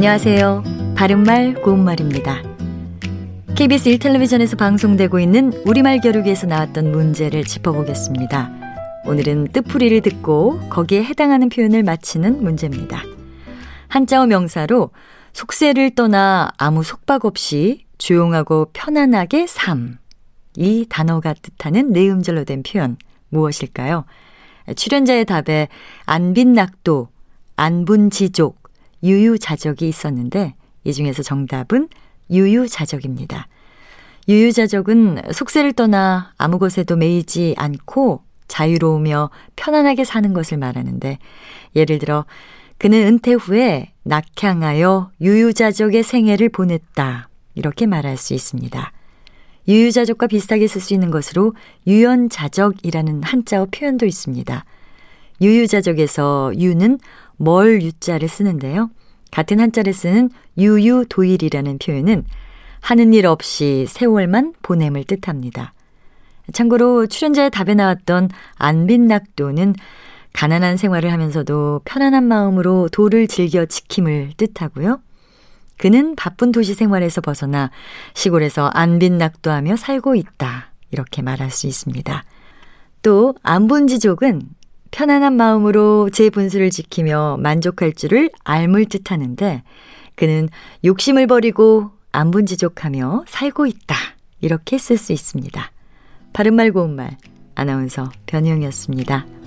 안녕하세요. 바른말 고운말입니다. KBS 1텔레비전에서 방송되고 있는 우리말 겨루기에서 나왔던 문제를 짚어보겠습니다. 오늘은 뜻풀이를 듣고 거기에 해당하는 표현을 맞히는 문제입니다. 한자어 명사로 속세를 떠나 아무 속박 없이 조용하고 편안하게 삶. 이 단어가 뜻하는 내음절로 된 표현 무엇일까요? 출연자의 답에 안빈낙도, 안분지족, 유유자적이 있었는데 이 중에서 정답은 유유자적입니다. 유유자적은 속세를 떠나 아무 것에도 매이지 않고 자유로우며 편안하게 사는 것을 말하는데 예를 들어 그는 은퇴 후에 낙향하여 유유자적의 생애를 보냈다. 이렇게 말할 수 있습니다. 유유자적과 비슷하게 쓸 수 있는 것으로 유연자적이라는 한자어 표현도 있습니다. 유유자적에서 유는 멀 유자를 쓰는데요. 같은 한자를 쓰는 유유도일이라는 표현은 하는 일 없이 세월만 보냄을 뜻합니다. 참고로 출연자의 답에 나왔던 안빈낙도는 가난한 생활을 하면서도 편안한 마음으로 도를 즐겨 지킴을 뜻하고요. 그는 바쁜 도시 생활에서 벗어나 시골에서 안빈낙도하며 살고 있다. 이렇게 말할 수 있습니다. 또 안본지족은 편안한 마음으로 제 분수를 지키며 만족할 줄을 알물 뜻하는데 그는 욕심을 버리고 안분지족하며 살고 있다. 이렇게 쓸 수 있습니다. 바른말 고운말 아나운서 변희영이었습니다.